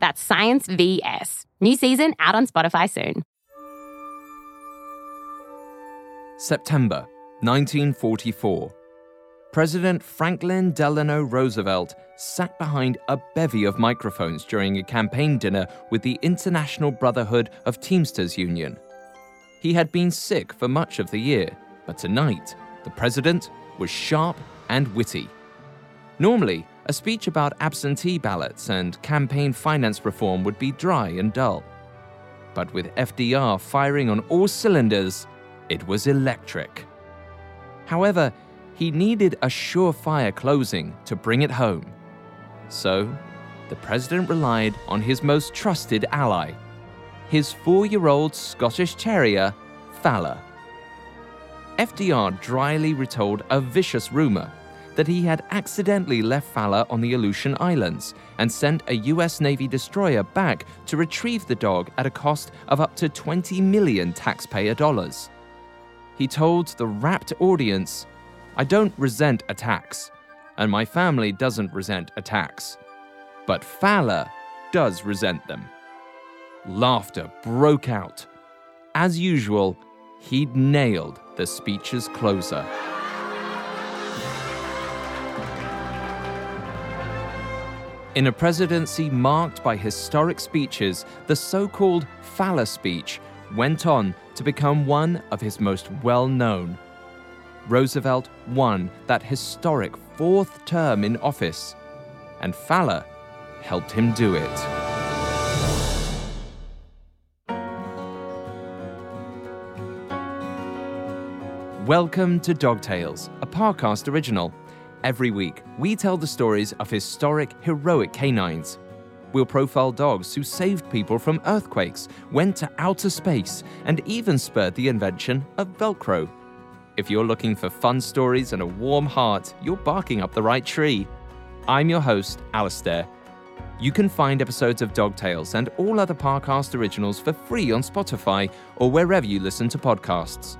That's Science VS. New season out on Spotify soon. September 1944. President Franklin Delano Roosevelt sat behind a bevy of microphones during a campaign dinner with the International Brotherhood of Teamsters Union. He had been sick for much of the year, but tonight, the president was sharp and witty. Normally, a speech about absentee ballots and campaign finance reform would be dry and dull. But with FDR firing on all cylinders, it was electric. However, he needed a surefire closing to bring it home. So, the president relied on his most trusted ally, his four year old Scottish Terrier, Fala. FDR dryly retold a vicious rumor that he had accidentally left Fala on the Aleutian Islands and sent a US Navy destroyer back to retrieve the dog at a cost of up to 20 million taxpayer dollars. He told the rapt audience, I don't resent attacks, and my family doesn't resent attacks. But Fala does resent them. Laughter broke out. As usual, he'd nailed the speech's closer. In a presidency marked by historic speeches, the so called Fala speech went on to become one of his most well known. Roosevelt won that historic fourth term in office, and Fala helped him do it. Welcome to Dog Tales, a Parcast original. Every week, we tell the stories of historic, heroic canines. We'll profile dogs who saved people from earthquakes, went to outer space, and even spurred the invention of Velcro. If you're looking for fun stories and a warm heart, you're barking up the right tree. I'm your host, Alastair. You can find episodes of Dog Tales and all other Parcast originals for free on Spotify or wherever you listen to podcasts.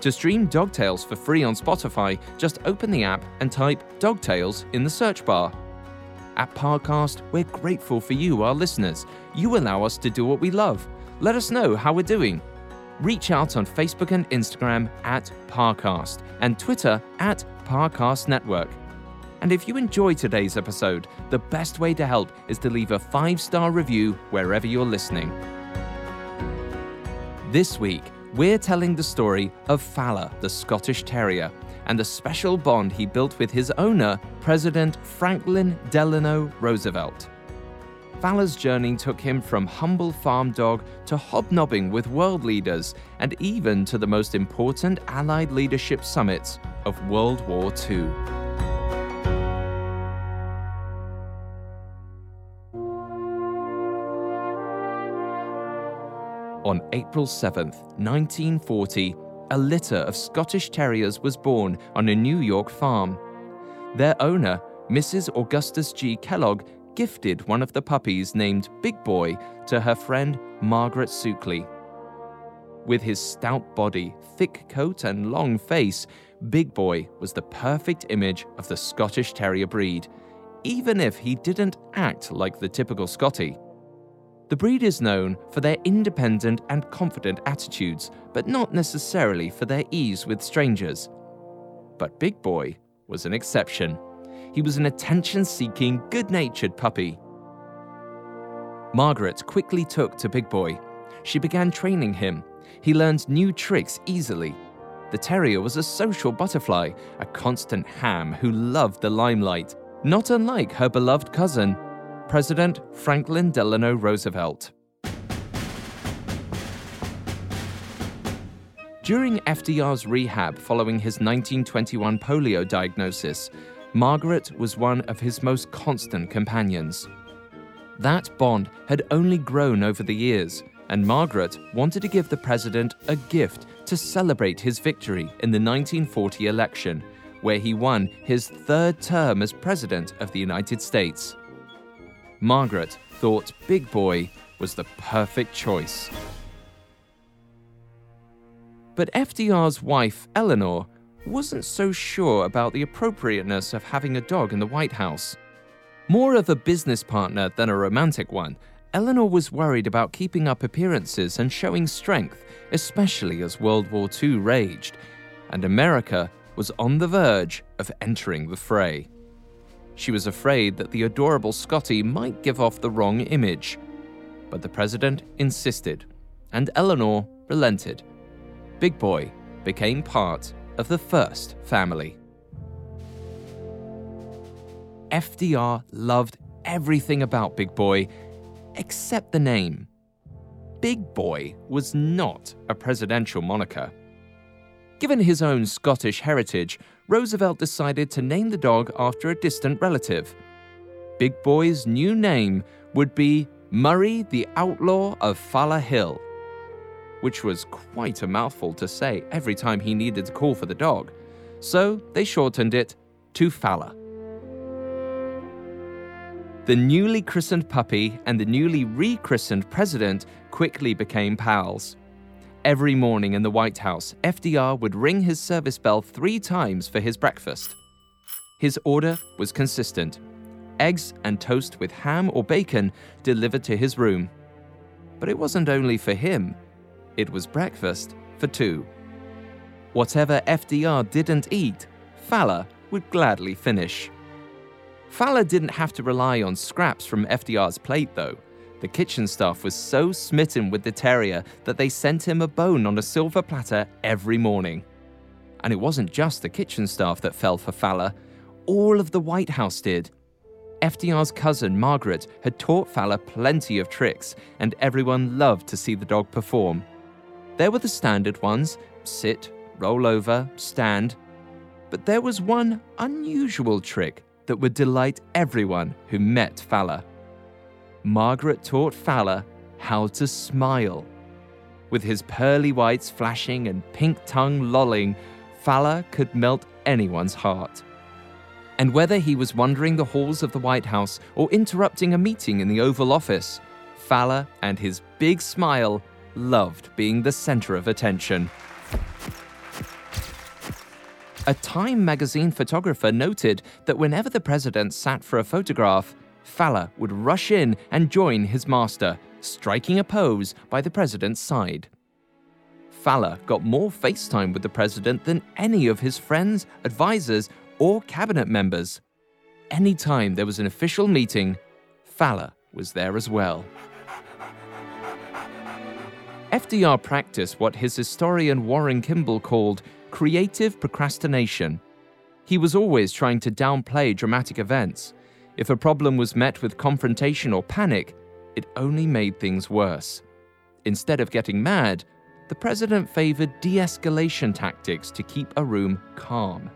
To stream Dog Tales for free on Spotify, just open the app and type Dog Tales in the search bar. At Parcast, we're grateful for you, our listeners. You allow us to do what we love. Let us know how we're doing. Reach out on Facebook and Instagram at Parcast and Twitter at Parcast Network. And if you enjoy today's episode, the best way to help is to leave a five star review wherever you're listening. This week, we're telling the story of Fala, the Scottish Terrier, and the special bond he built with his owner, President Franklin Delano Roosevelt. Fala's journey took him from humble farm dog to hobnobbing with world leaders and even to the most important Allied leadership summits of World War II. On April 7, 1940, a litter of Scottish Terriers was born on a New York farm. Their owner, Mrs. Augustus G. Kellogg, gifted one of the puppies named Big Boy to her friend Margaret Suckley. With his stout body, thick coat, and long face, Big Boy was the perfect image of the Scottish Terrier breed, even if he didn't act like the typical Scottie. The breed is known for their independent and confident attitudes, but not necessarily for their ease with strangers. But Big Boy was an exception. He was an attention seeking, good natured puppy. Margaret quickly took to Big Boy. She began training him. He learned new tricks easily. The terrier was a social butterfly, a constant ham who loved the limelight, not unlike her beloved cousin, President Franklin Delano Roosevelt. During FDR's rehab following his 1921 polio diagnosis, Margaret was one of his most constant companions. That bond had only grown over the years, and Margaret wanted to give the president a gift to celebrate his victory in the 1940 election, where he won his third term as president of the United States. Margaret thought Big Boy was the perfect choice. But FDR's wife, Eleanor, wasn't so sure about the appropriateness of having a dog in the White House. More of a business partner than a romantic one, Eleanor was worried about keeping up appearances and showing strength, especially as World War II raged, and America was on the verge of entering the fray. She was afraid that the adorable Scotty might give off the wrong image. But the president insisted, and Eleanor relented. Big Boy became part of the first family. FDR loved everything about Big Boy except the name. Big Boy was not a presidential moniker. Given his own Scottish heritage, Roosevelt decided to name the dog after a distant relative. Big Boy's new name would be Murray the Outlaw of Falahill, which was quite a mouthful to say every time he needed to call for the dog, so they shortened it to Fala. The newly christened puppy and the newly rechristened president quickly became pals. Every morning in the White House, FDR would ring his service bell three times for his breakfast. His order was consistent eggs and toast with ham or bacon delivered to his room. But it wasn't only for him, it was breakfast for two. Whatever FDR didn't eat, Fala would gladly finish. Fala didn't have to rely on scraps from FDR's plate, though. The kitchen staff was so smitten with the terrier that they sent him a bone on a silver platter every morning. And it wasn't just the kitchen staff that fell for Fala, all of the White House did. FDR's cousin, Margaret, had taught Fala plenty of tricks, and everyone loved to see the dog perform. There were the standard ones sit, roll over, stand. But there was one unusual trick that would delight everyone who met Fala. Margaret taught Fala how to smile. With his pearly whites flashing and pink tongue lolling, Fala could melt anyone's heart. And whether he was wandering the halls of the White House or interrupting a meeting in the Oval Office, Fala and his big smile loved being the center of attention. A Time magazine photographer noted that whenever the president sat for a photograph, Fala would rush in and join his master, striking a pose by the president's side. Fala got more FaceTime with the president than any of his friends, advisors, or cabinet members. Anytime there was an official meeting, Fala was there as well. FDR practiced what his historian Warren Kimball called creative procrastination. He was always trying to downplay dramatic events. If a problem was met with confrontation or panic, it only made things worse. Instead of getting mad, the president favored de escalation tactics to keep a room calm.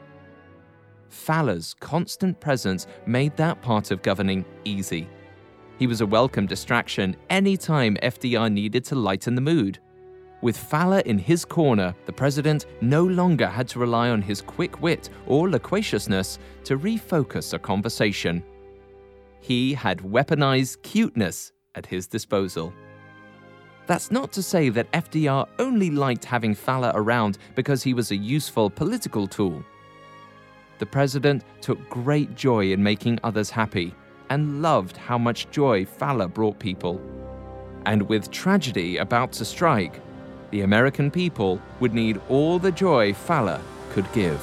Fala's constant presence made that part of governing easy. He was a welcome distraction anytime FDR needed to lighten the mood. With Fala in his corner, the president no longer had to rely on his quick wit or loquaciousness to refocus a conversation. He had weaponized cuteness at his disposal. That's not to say that FDR only liked having Fala around because he was a useful political tool. The president took great joy in making others happy and loved how much joy Fala brought people. And with tragedy about to strike, the American people would need all the joy Fala could give.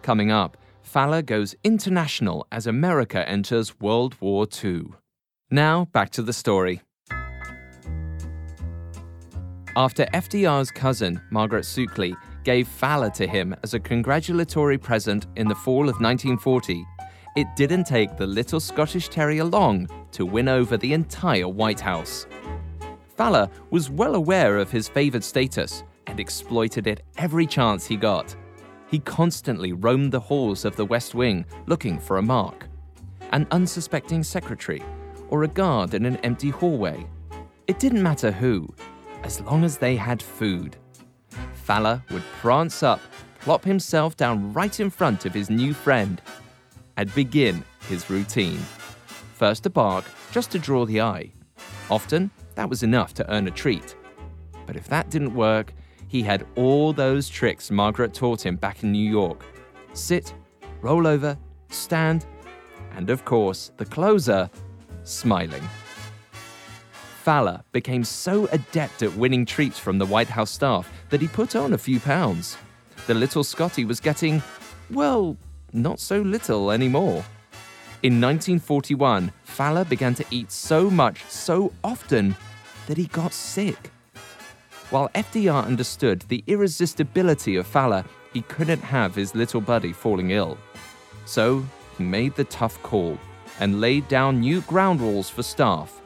Coming up, Fala goes international as America enters World War II. Now, back to the story. After FDR's cousin, Margaret Suckley, gave Fala to him as a congratulatory present in the fall of 1940, it didn't take the little Scottish Terrier long to win over the entire White House. Fala was well aware of his favored status and exploited it every chance he got. He constantly roamed the halls of the West Wing looking for a mark, an unsuspecting secretary, or a guard in an empty hallway. It didn't matter who, as long as they had food. Fala would prance up, plop himself down right in front of his new friend, and begin his routine. First a bark, just to draw the eye. Often, that was enough to earn a treat. But if that didn't work, he had all those tricks Margaret taught him back in New York sit, roll over, stand, and of course, the closer, smiling. Fala became so adept at winning treats from the White House staff that he put on a few pounds. The little Scotty was getting, well, not so little anymore. In 1941, Fala began to eat so much so often that he got sick. While FDR understood the irresistibility of Fala, he couldn't have his little buddy falling ill. So he made the tough call and laid down new ground rules for staff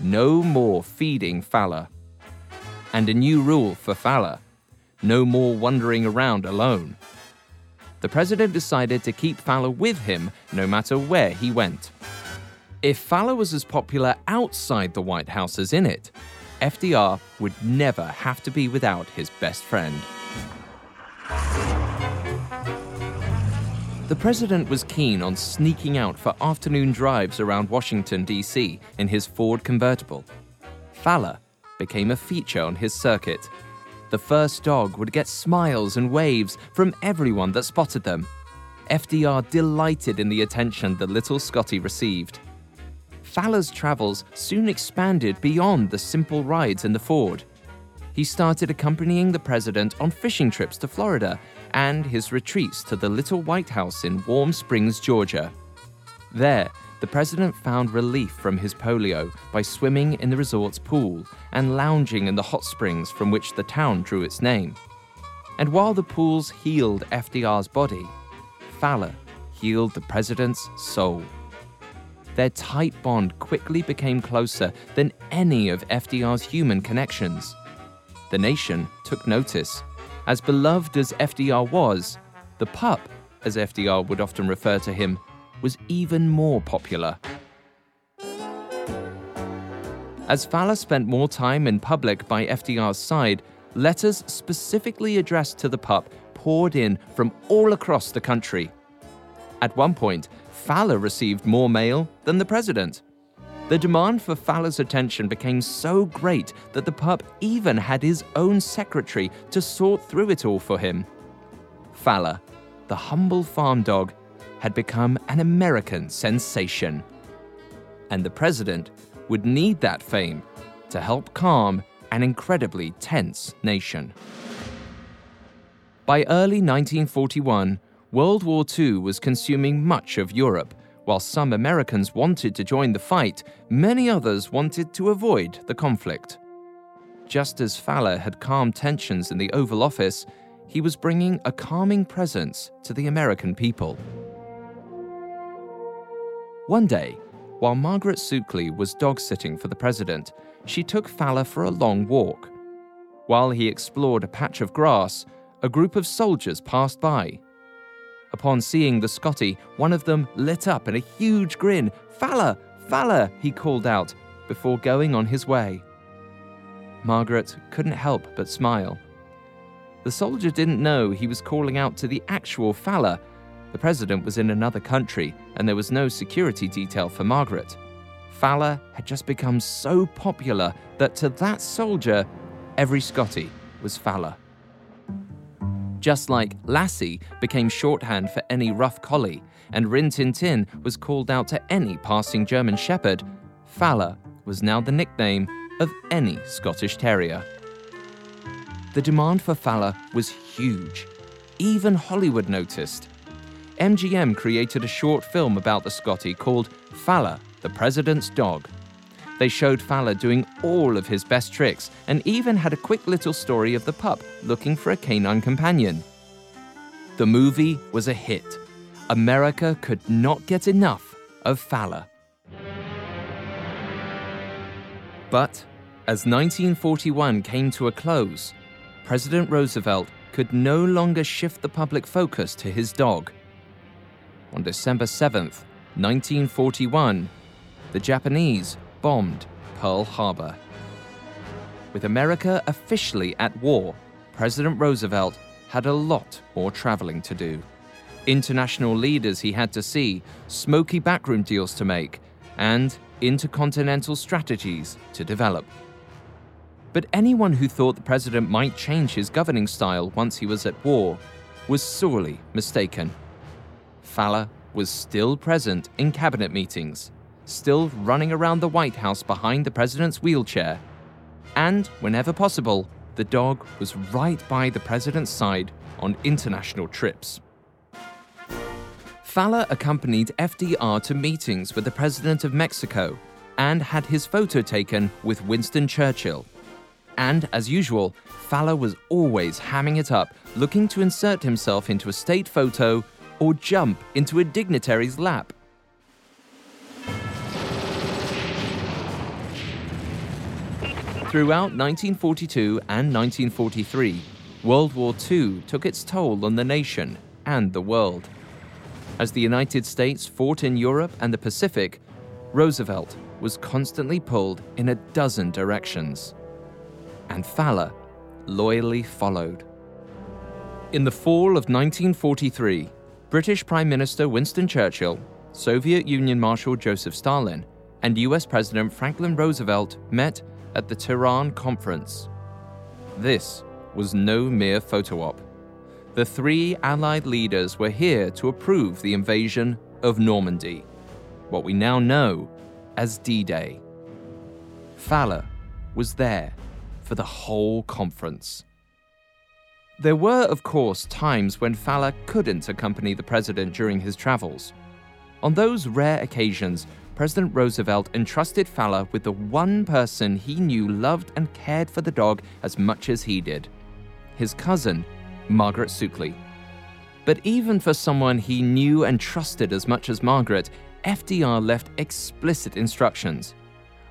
no more feeding Fala. And a new rule for Fala no more wandering around alone. The president decided to keep Fala with him no matter where he went. If Fala was as popular outside the White House as in it, FDR would never have to be without his best friend. The president was keen on sneaking out for afternoon drives around Washington, D.C. in his Ford convertible. Fala became a feature on his circuit. The first dog would get smiles and waves from everyone that spotted them. FDR delighted in the attention the little Scotty received. Fala's travels soon expanded beyond the simple rides in the Ford. He started accompanying the president on fishing trips to Florida and his retreats to the Little White House in Warm Springs, Georgia. There, the president found relief from his polio by swimming in the resort's pool and lounging in the hot springs from which the town drew its name. And while the pools healed FDR's body, Fala healed the president's soul. Their tight bond quickly became closer than any of FDR's human connections. The nation took notice as beloved as FDR was, the pup, as FDR would often refer to him, was even more popular. As Fala spent more time in public by FDR's side, letters specifically addressed to the pup poured in from all across the country. At one point, Fala received more mail than the president. The demand for Fala's attention became so great that the pup even had his own secretary to sort through it all for him. Fala, the humble farm dog, had become an American sensation. And the president would need that fame to help calm an incredibly tense nation. By early 1941, World War II was consuming much of Europe while some Americans wanted to join the fight, many others wanted to avoid the conflict. Just as Fala had calmed tensions in the Oval Office, he was bringing a calming presence to the American people. One day, while Margaret Suckley was dog sitting for the president, she took Fala for a long walk. While he explored a patch of grass, a group of soldiers passed by Upon seeing the Scotty, one of them lit up in a huge grin. Fala! Fala! he called out before going on his way. Margaret couldn't help but smile. The soldier didn't know he was calling out to the actual Fala. The president was in another country, and there was no security detail for Margaret. Fala had just become so popular that to that soldier, every Scotty was Fala. Just like Lassie became shorthand for any rough collie, and Rin Tin Tin was called out to any passing German Shepherd, Fala was now the nickname of any Scottish Terrier. The demand for Fala was huge. Even Hollywood noticed. MGM created a short film about the Scotty called Fala, the President's Dog. They showed Fala doing all of his best tricks and even had a quick little story of the pup looking for a canine companion. The movie was a hit. America could not get enough of Fala. But as 1941 came to a close, President Roosevelt could no longer shift the public focus to his dog. On December 7, 1941, the Japanese bombed Pearl Harbor. with America officially at war, President Roosevelt had a lot more traveling to do. International leaders he had to see, smoky backroom deals to make, and intercontinental strategies to develop. But anyone who thought the president might change his governing style once he was at war was sorely mistaken. Fala was still present in cabinet meetings, still running around the White House behind the president's wheelchair, and whenever possible, the dog was right by the president's side on international trips. Fala accompanied FDR to meetings with the president of Mexico and had his photo taken with Winston Churchill. And as usual, Fala was always hamming it up, looking to insert himself into a state photo or jump into a dignitary's lap. Throughout 1942 and 1943, World War II took its toll on the nation and the world. As the United States fought in Europe and the Pacific, Roosevelt was constantly pulled in a dozen directions. And Fala loyally followed. In the fall of 1943, British Prime Minister Winston Churchill, Soviet Union Marshal Joseph Stalin, and US President Franklin Roosevelt met at the Tehran Conference. This was no mere photo op. The three Allied leaders were here to approve the invasion of Normandy, what we now know as D Day. Fala was there for the whole conference. There were, of course, times when Fala couldn't accompany the president during his travels. On those rare occasions, President Roosevelt entrusted Fala with the one person he knew loved and cared for the dog as much as he did his cousin, Margaret Suckley. But even for someone he knew and trusted as much as Margaret, FDR left explicit instructions.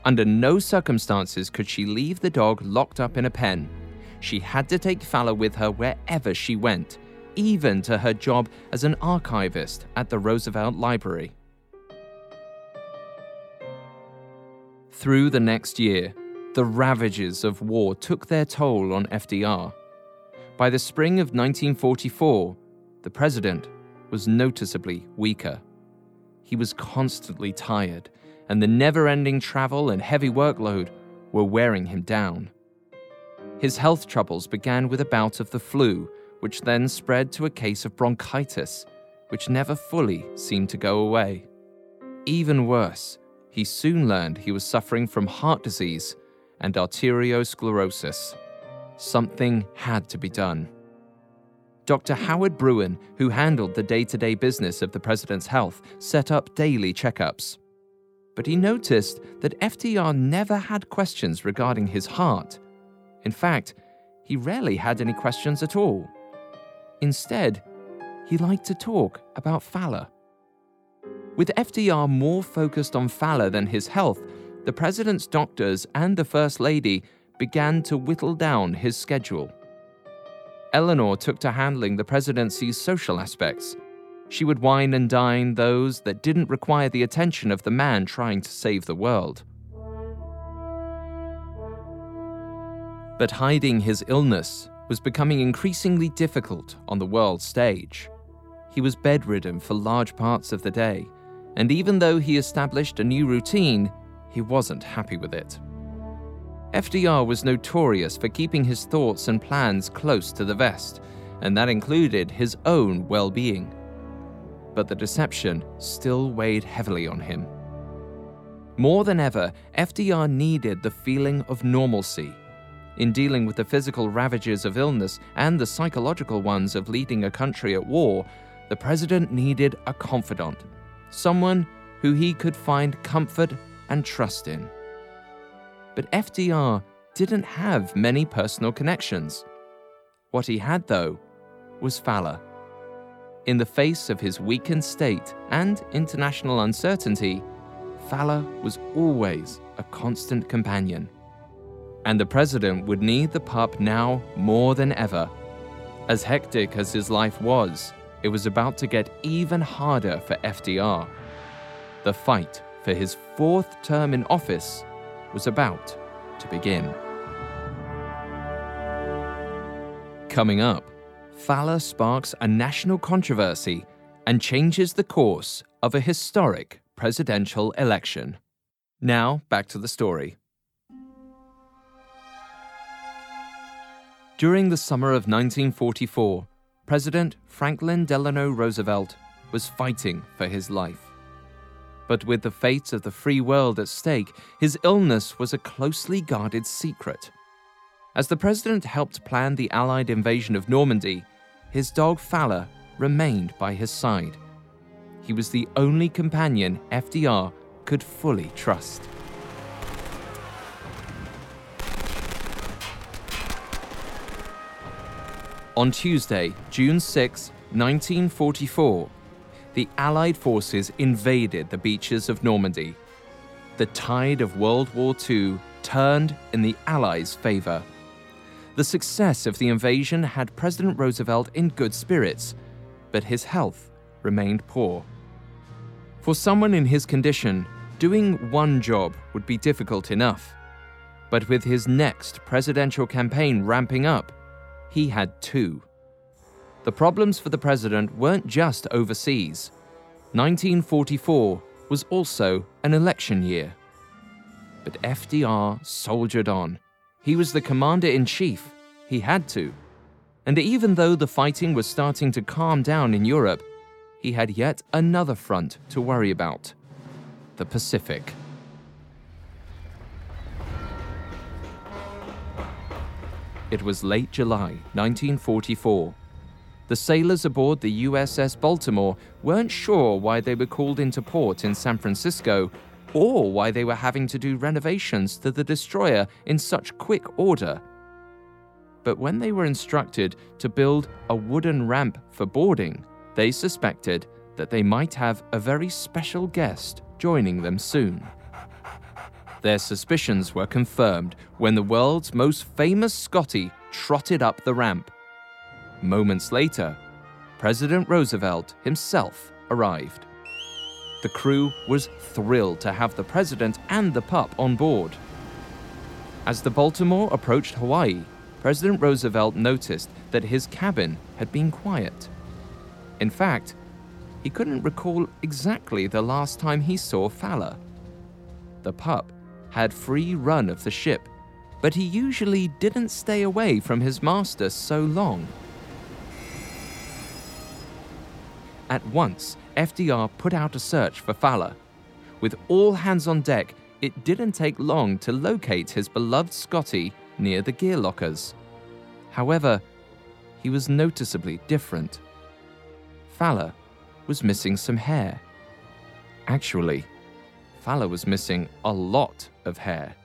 Under no circumstances could she leave the dog locked up in a pen. She had to take Fala with her wherever she went, even to her job as an archivist at the Roosevelt Library. Through the next year, the ravages of war took their toll on FDR. By the spring of 1944, the president was noticeably weaker. He was constantly tired, and the never ending travel and heavy workload were wearing him down. His health troubles began with a bout of the flu, which then spread to a case of bronchitis, which never fully seemed to go away. Even worse, he soon learned he was suffering from heart disease and arteriosclerosis. Something had to be done. Dr. Howard Bruenn, who handled the day to day business of the president's health, set up daily checkups. But he noticed that FDR never had questions regarding his heart. In fact, he rarely had any questions at all. Instead, he liked to talk about Fala. With FDR more focused on Fala than his health, the president's doctors and the First Lady began to whittle down his schedule. Eleanor took to handling the presidency's social aspects. She would wine and dine those that didn't require the attention of the man trying to save the world. But hiding his illness was becoming increasingly difficult on the world stage. He was bedridden for large parts of the day and even though he established a new routine, he wasn't happy with it. FDR was notorious for keeping his thoughts and plans close to the vest, and that included his own well being. But the deception still weighed heavily on him. More than ever, FDR needed the feeling of normalcy. In dealing with the physical ravages of illness and the psychological ones of leading a country at war, the president needed a confidant someone who he could find comfort and trust in. But FDR didn't have many personal connections. What he had, though, was Fala. In the face of his weakened state and international uncertainty, Fala was always a constant companion. And the president would need the pup now more than ever. As hectic as his life was, it was about to get even harder for FDR. The fight for his fourth term in office was about to begin. Coming up, Fala sparks a national controversy and changes the course of a historic presidential election. Now, back to the story. During the summer of 1944, President Franklin Delano Roosevelt was fighting for his life. But with the fate of the free world at stake, his illness was a closely guarded secret. As the president helped plan the Allied invasion of Normandy, his dog Fala remained by his side. He was the only companion FDR could fully trust. On Tuesday, June 6, 1944, the Allied forces invaded the beaches of Normandy. The tide of World War II turned in the Allies' favor. The success of the invasion had President Roosevelt in good spirits, but his health remained poor. For someone in his condition, doing one job would be difficult enough. But with his next presidential campaign ramping up, he had two. The problems for the president weren't just overseas. 1944 was also an election year. But FDR soldiered on. He was the commander in chief. He had to. And even though the fighting was starting to calm down in Europe, he had yet another front to worry about the Pacific. It was late July 1944. The sailors aboard the USS Baltimore weren't sure why they were called into port in San Francisco or why they were having to do renovations to the destroyer in such quick order. But when they were instructed to build a wooden ramp for boarding, they suspected that they might have a very special guest joining them soon. Their suspicions were confirmed when the world's most famous Scotty trotted up the ramp. Moments later, President Roosevelt himself arrived. The crew was thrilled to have the president and the pup on board. As the Baltimore approached Hawaii, President Roosevelt noticed that his cabin had been quiet. In fact, he couldn't recall exactly the last time he saw Fala. The pup had free run of the ship, but he usually didn't stay away from his master so long. At once, FDR put out a search for Fala. With all hands on deck, it didn't take long to locate his beloved Scotty near the gear lockers. However, he was noticeably different. Fala was missing some hair. Actually, Fala was missing a lot of hair.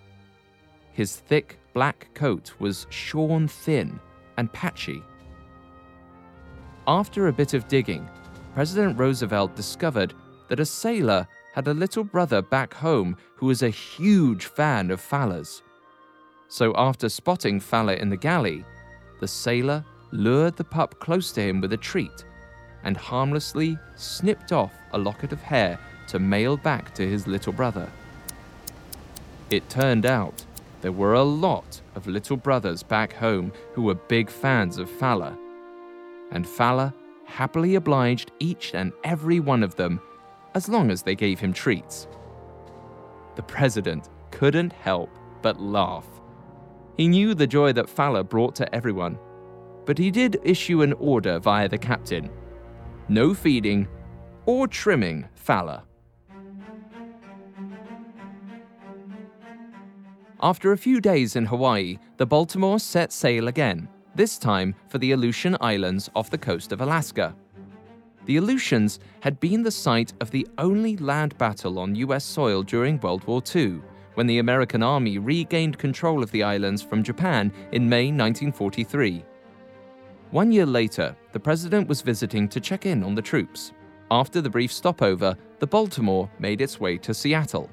His thick black coat was shorn thin and patchy. After a bit of digging, President Roosevelt discovered that a sailor had a little brother back home who was a huge fan of Fala's. So after spotting Fala in the galley, the sailor lured the pup close to him with a treat and harmlessly snipped off a locket of hair to mail back to his little brother. It turned out there were a lot of little brothers back home who were big fans of Fala, and Fala happily obliged each and every one of them as long as they gave him treats. The president couldn't help but laugh. He knew the joy that Fala brought to everyone, but he did issue an order via the captain no feeding or trimming Fala. After a few days in Hawaii, the Baltimore set sail again, this time for the Aleutian Islands off the coast of Alaska. The Aleutians had been the site of the only land battle on US soil during World War II, when the American Army regained control of the islands from Japan in May 1943. One year later, the president was visiting to check in on the troops. After the brief stopover, the Baltimore made its way to Seattle.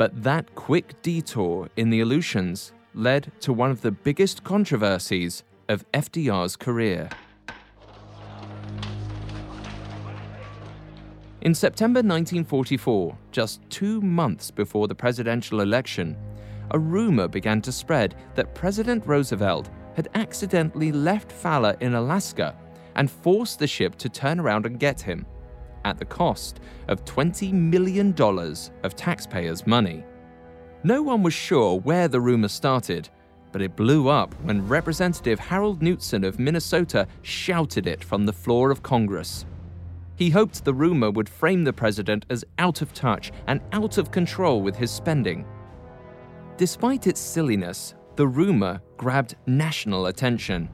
But that quick detour in the Aleutians led to one of the biggest controversies of FDR's career. In September 1944, just two months before the presidential election, a rumor began to spread that President Roosevelt had accidentally left Fala in Alaska and forced the ship to turn around and get him, at the cost of $20 million of taxpayers' money. No one was sure where the rumor started, but it blew up when Representative Harold Knutson of Minnesota shouted it from the floor of Congress. He hoped the rumor would frame the president as out of touch and out of control with his spending. Despite its silliness, the rumor grabbed national attention.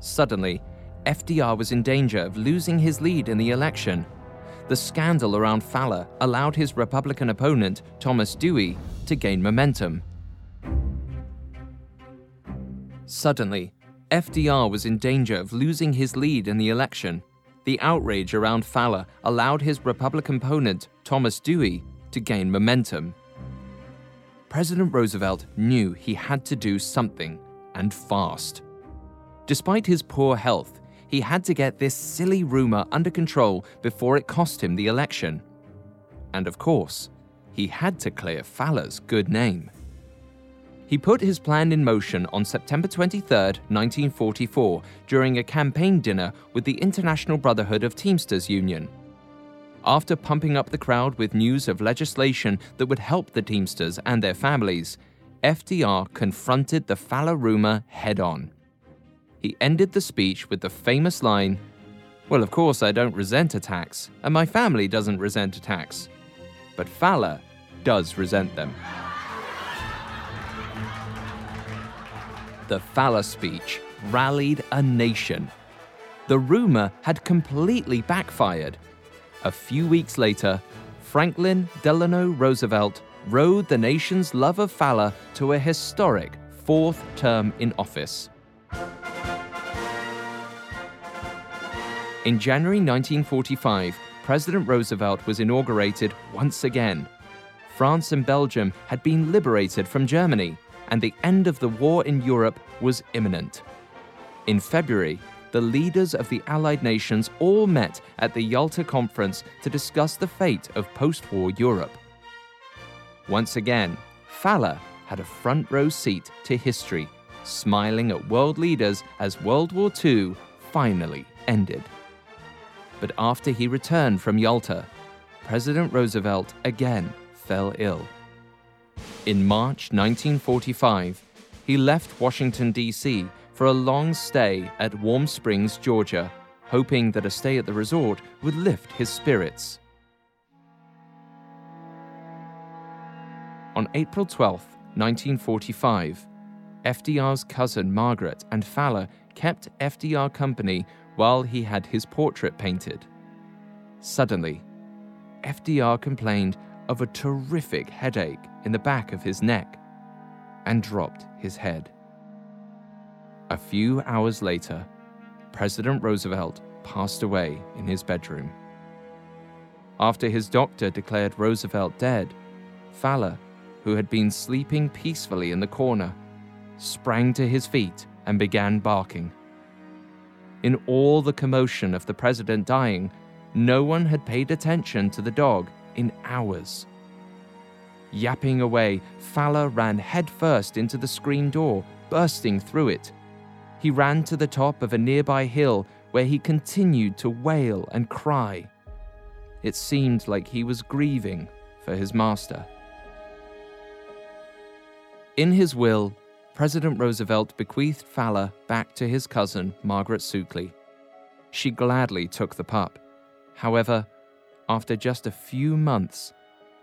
Suddenly, FDR was in danger of losing his lead in the election. The scandal around Fala allowed his Republican opponent, Thomas Dewey, to gain momentum. Suddenly, FDR was in danger of losing his lead in the election. The outrage around Fala allowed his Republican opponent, Thomas Dewey, to gain momentum. President Roosevelt knew he had to do something, and fast. Despite his poor health, he had to get this silly rumor under control before it cost him the election. And of course, he had to clear Fala's good name. He put his plan in motion on September 23, 1944, during a campaign dinner with the International Brotherhood of Teamsters Union. After pumping up the crowd with news of legislation that would help the Teamsters and their families, FDR confronted the Fala rumor head on he ended the speech with the famous line Well, of course, I don't resent attacks, and my family doesn't resent attacks. But Fala does resent them. The Fala speech rallied a nation. The rumor had completely backfired. A few weeks later, Franklin Delano Roosevelt rode the nation's love of Fala to a historic fourth term in office. In January 1945, President Roosevelt was inaugurated once again. France and Belgium had been liberated from Germany, and the end of the war in Europe was imminent. In February, the leaders of the Allied nations all met at the Yalta Conference to discuss the fate of post war Europe. Once again, Fala had a front row seat to history, smiling at world leaders as World War II finally ended but after he returned from Yalta, President Roosevelt again fell ill. In March 1945, he left Washington, D.C. for a long stay at Warm Springs, Georgia, hoping that a stay at the resort would lift his spirits. On April 12, 1945, FDR's cousin Margaret and Fala kept FDR company while he had his portrait painted. Suddenly, FDR complained of a terrific headache in the back of his neck and dropped his head. A few hours later, President Roosevelt passed away in his bedroom. After his doctor declared Roosevelt dead, Fala, who had been sleeping peacefully in the corner, sprang to his feet and began barking. In all the commotion of the president dying, no one had paid attention to the dog in hours. Yapping away, Fala ran headfirst into the screen door, bursting through it. He ran to the top of a nearby hill where he continued to wail and cry. It seemed like he was grieving for his master. In his will, President Roosevelt bequeathed Fala back to his cousin, Margaret Suckley. She gladly took the pup. However, after just a few months,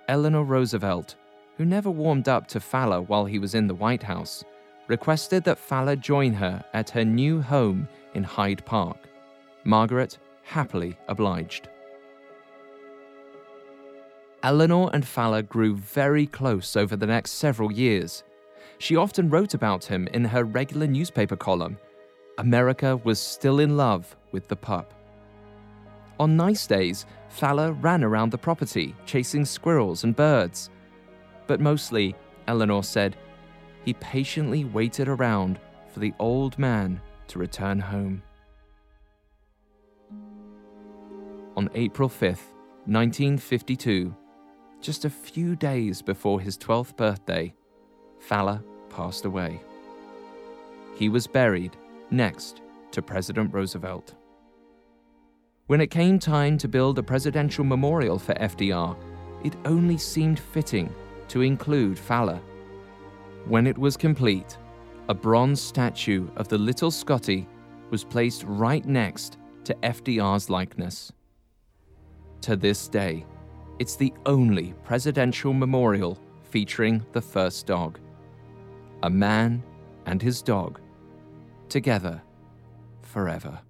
Eleanor Roosevelt, who never warmed up to Fala while he was in the White House, requested that Fala join her at her new home in Hyde Park. Margaret happily obliged. Eleanor and Fala grew very close over the next several years. She often wrote about him in her regular newspaper column. America was still in love with the pup. On nice days, Fala ran around the property, chasing squirrels and birds. But mostly, Eleanor said, he patiently waited around for the old man to return home. On April 5th, 1952, just a few days before his 12th birthday, Fala passed away. He was buried next to President Roosevelt. When it came time to build a presidential memorial for FDR, it only seemed fitting to include Fala. When it was complete, a bronze statue of the little Scotty was placed right next to FDR's likeness. To this day, it's the only presidential memorial featuring the first dog. A man and his dog, together forever.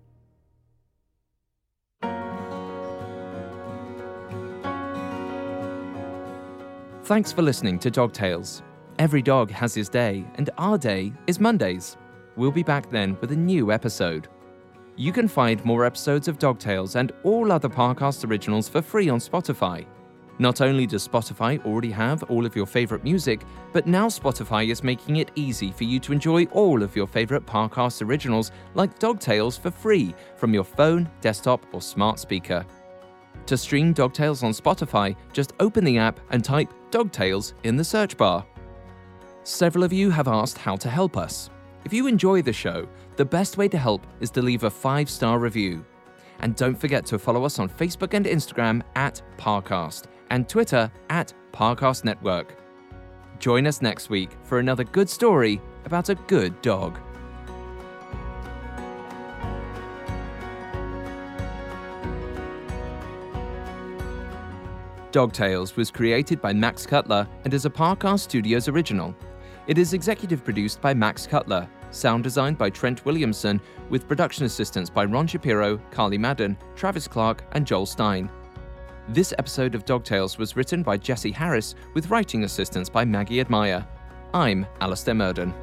Thanks for listening to Dog Tales. Every dog has his day, and our day is Mondays. We'll be back then with a new episode. You can find more episodes of Dog Tales and all other Parcast originals for free on Spotify. Not only does Spotify already have all of your favorite music, but now Spotify is making it easy for you to enjoy all of your favorite Parcast originals like Dog Tales for free from your phone, desktop, or smart speaker. To stream Dog Tales on Spotify, just open the app and type Dog Tales in the search bar. Several of you have asked how to help us. If you enjoy the show, the best way to help is to leave a five star review. And don't forget to follow us on Facebook and Instagram at Parcast and Twitter at Parcast Network. Join us next week for another good story about a good dog. Dog Tales was created by Max Cutler and is a Parcast Studios original. It is executive produced by Max Cutler, sound designed by Trent Williamson, with production assistance by Ron Shapiro, Carly Madden, Travis Clark, and Joel Stein. This episode of Dog Tales was written by Jesse Harris with writing assistance by Maggie Admire. I'm Alistair Murden.